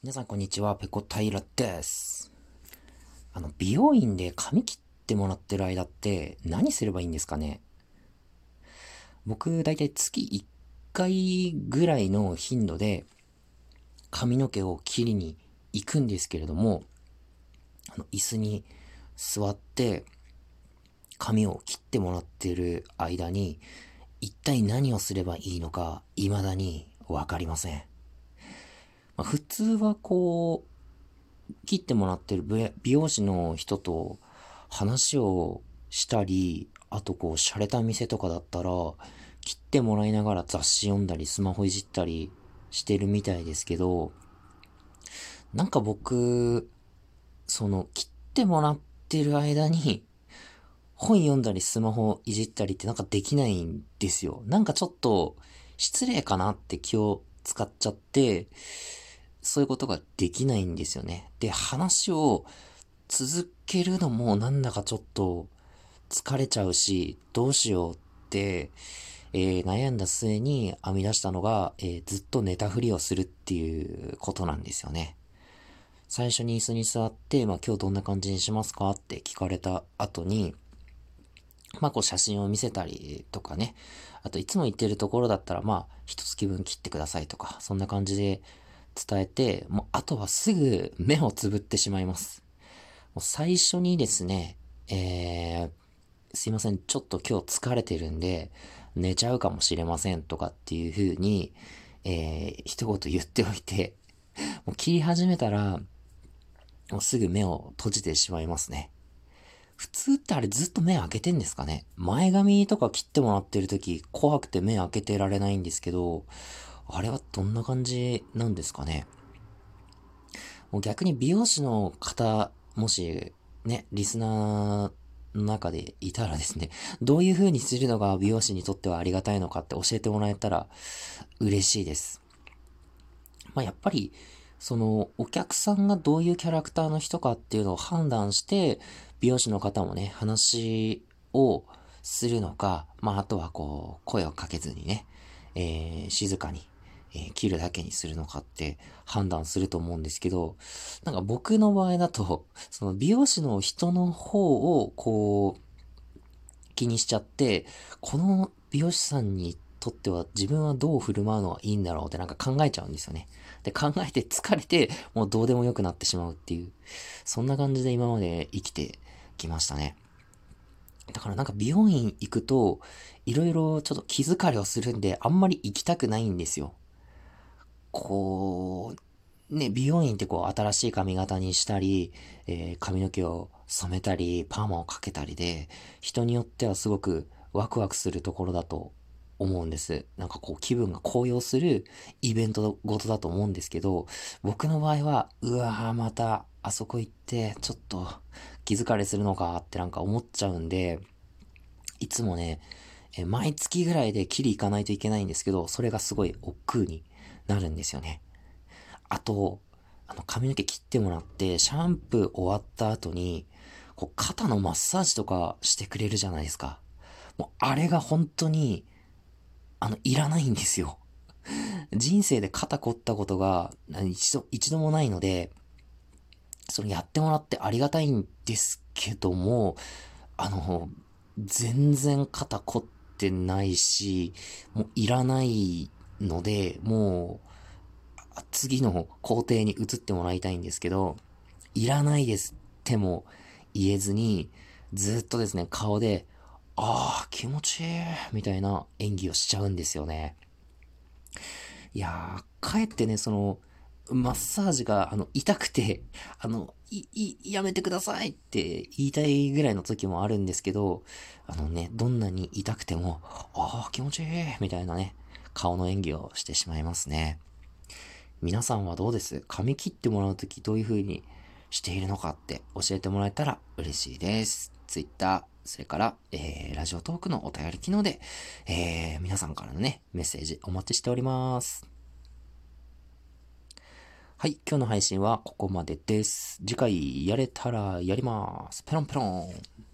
皆さんこんにちは、ペコ平です。あの、美容院で髪切ってもらってる間って何すればいいんですかね？僕、だいたい月1回ぐらいの頻度で髪の毛を切りに行くんですけれども、あの、椅子に座って髪を切ってもらってる間に一体何をすればいいのか未だにわかりません。まあ、普通はこう、切ってもらってる美容師の人と話をしたり、あとこう、洒落た店とかだったら、切ってもらいながら雑誌読んだり、スマホいじったりしてるみたいですけど、なんか僕、その、切ってもらってる間に、本読んだりスマホいじったりってなんかできないんですよ。なんかちょっと失礼かなって気を使っちゃって、そういうことができないんですよね。で、話を続けるのもなんだかちょっと疲れちゃうし、どうしようって、えー、悩んだ末に編み出したのが、えー、ずっと寝たふりをするっていうことなんですよね。最初に椅子に座って、まあ今日どんな感じにしますかって聞かれた後に、まあこう写真を見せたりとかね、あといつも言ってるところだったらまあ一月分切ってくださいとか、そんな感じで伝えて、もうあとはすぐ目をつぶってしまいます。もう最初にですね、えー、すいません、ちょっと今日疲れてるんで、寝ちゃうかもしれませんとかっていう風に、えー、一言言っておいて、もう切り始めたら、もうすぐ目を閉じてしまいますね。普通ってあれずっと目開けてんですかね前髪とか切ってもらってる時怖くて目開けてられないんですけど、あれはどんな感じなんですかね？もう逆に美容師の方、もし、ね、リスナーの中でいたらですね、どういう風にするのが美容師にとってはありがたいのかって教えてもらえたら嬉しいです。まあ、やっぱり、その、お客さんがどういうキャラクターの人かっていうのを判断して、美容師の方もね、話をするのか、まあ、あとはこう、声をかけずにね、えー、静かにえー、切るだけにするのかって判断すると思うんですけど、なんか僕の場合だと、その美容師の人の方をこう、気にしちゃって、この美容師さんにとっては自分はどう振る舞うのがいいんだろうってなんか考えちゃうんですよね。で、考えて疲れて、もうどうでもよくなってしまうっていう、そんな感じで今まで生きてきましたね。だからなんか美容院行くと、いろいろちょっと気疲れをするんで、あんまり行きたくないんですよ。こう、ね、美容院ってこう新しい髪型にしたり、えー、髪の毛を染めたり、パーマをかけたりで、人によってはすごくワクワクするところだと思うんです。なんかこう気分が高揚するイベントごとだと思うんですけど、僕の場合は、うわぁ、またあそこ行ってちょっと気疲れするのかってなんか思っちゃうんで、いつもね、え毎月ぐらいで切り行かないといけないんですけど、それがすごい億劫になるんですよね。あと、あの髪の毛切ってもらって、シャンプー終わった後に、こう肩のマッサージとかしてくれるじゃないですか。もうあれが本当に、あの、いらないんですよ。人生で肩凝ったことが一度、一度もないので、そのやってもらってありがたいんですけども、あの、全然肩凝ってないし、もういらないので、もう、次の工程に移ってもらいたいんですけど、いらないですっても言えずに、ずっとですね、顔で、ああ、気持ちいい、みたいな演技をしちゃうんですよね。いやー、かえってね、その、マッサージが、あの、痛くて、あの、い、い、やめてくださいって言いたいぐらいの時もあるんですけど、あのね、どんなに痛くても、ああ、気持ちいい、みたいなね、顔の演技をしてしまいますね。皆さんはどうです？髪切ってもらうときどういう風にしているのかって教えてもらえたら嬉しいです。Twitter、それから、えー、ラジオトークのお便り機能で、えー、皆さんからのね、メッセージお待ちしております。はい、今日の配信はここまでです。次回やれたらやります。ペロンペロン。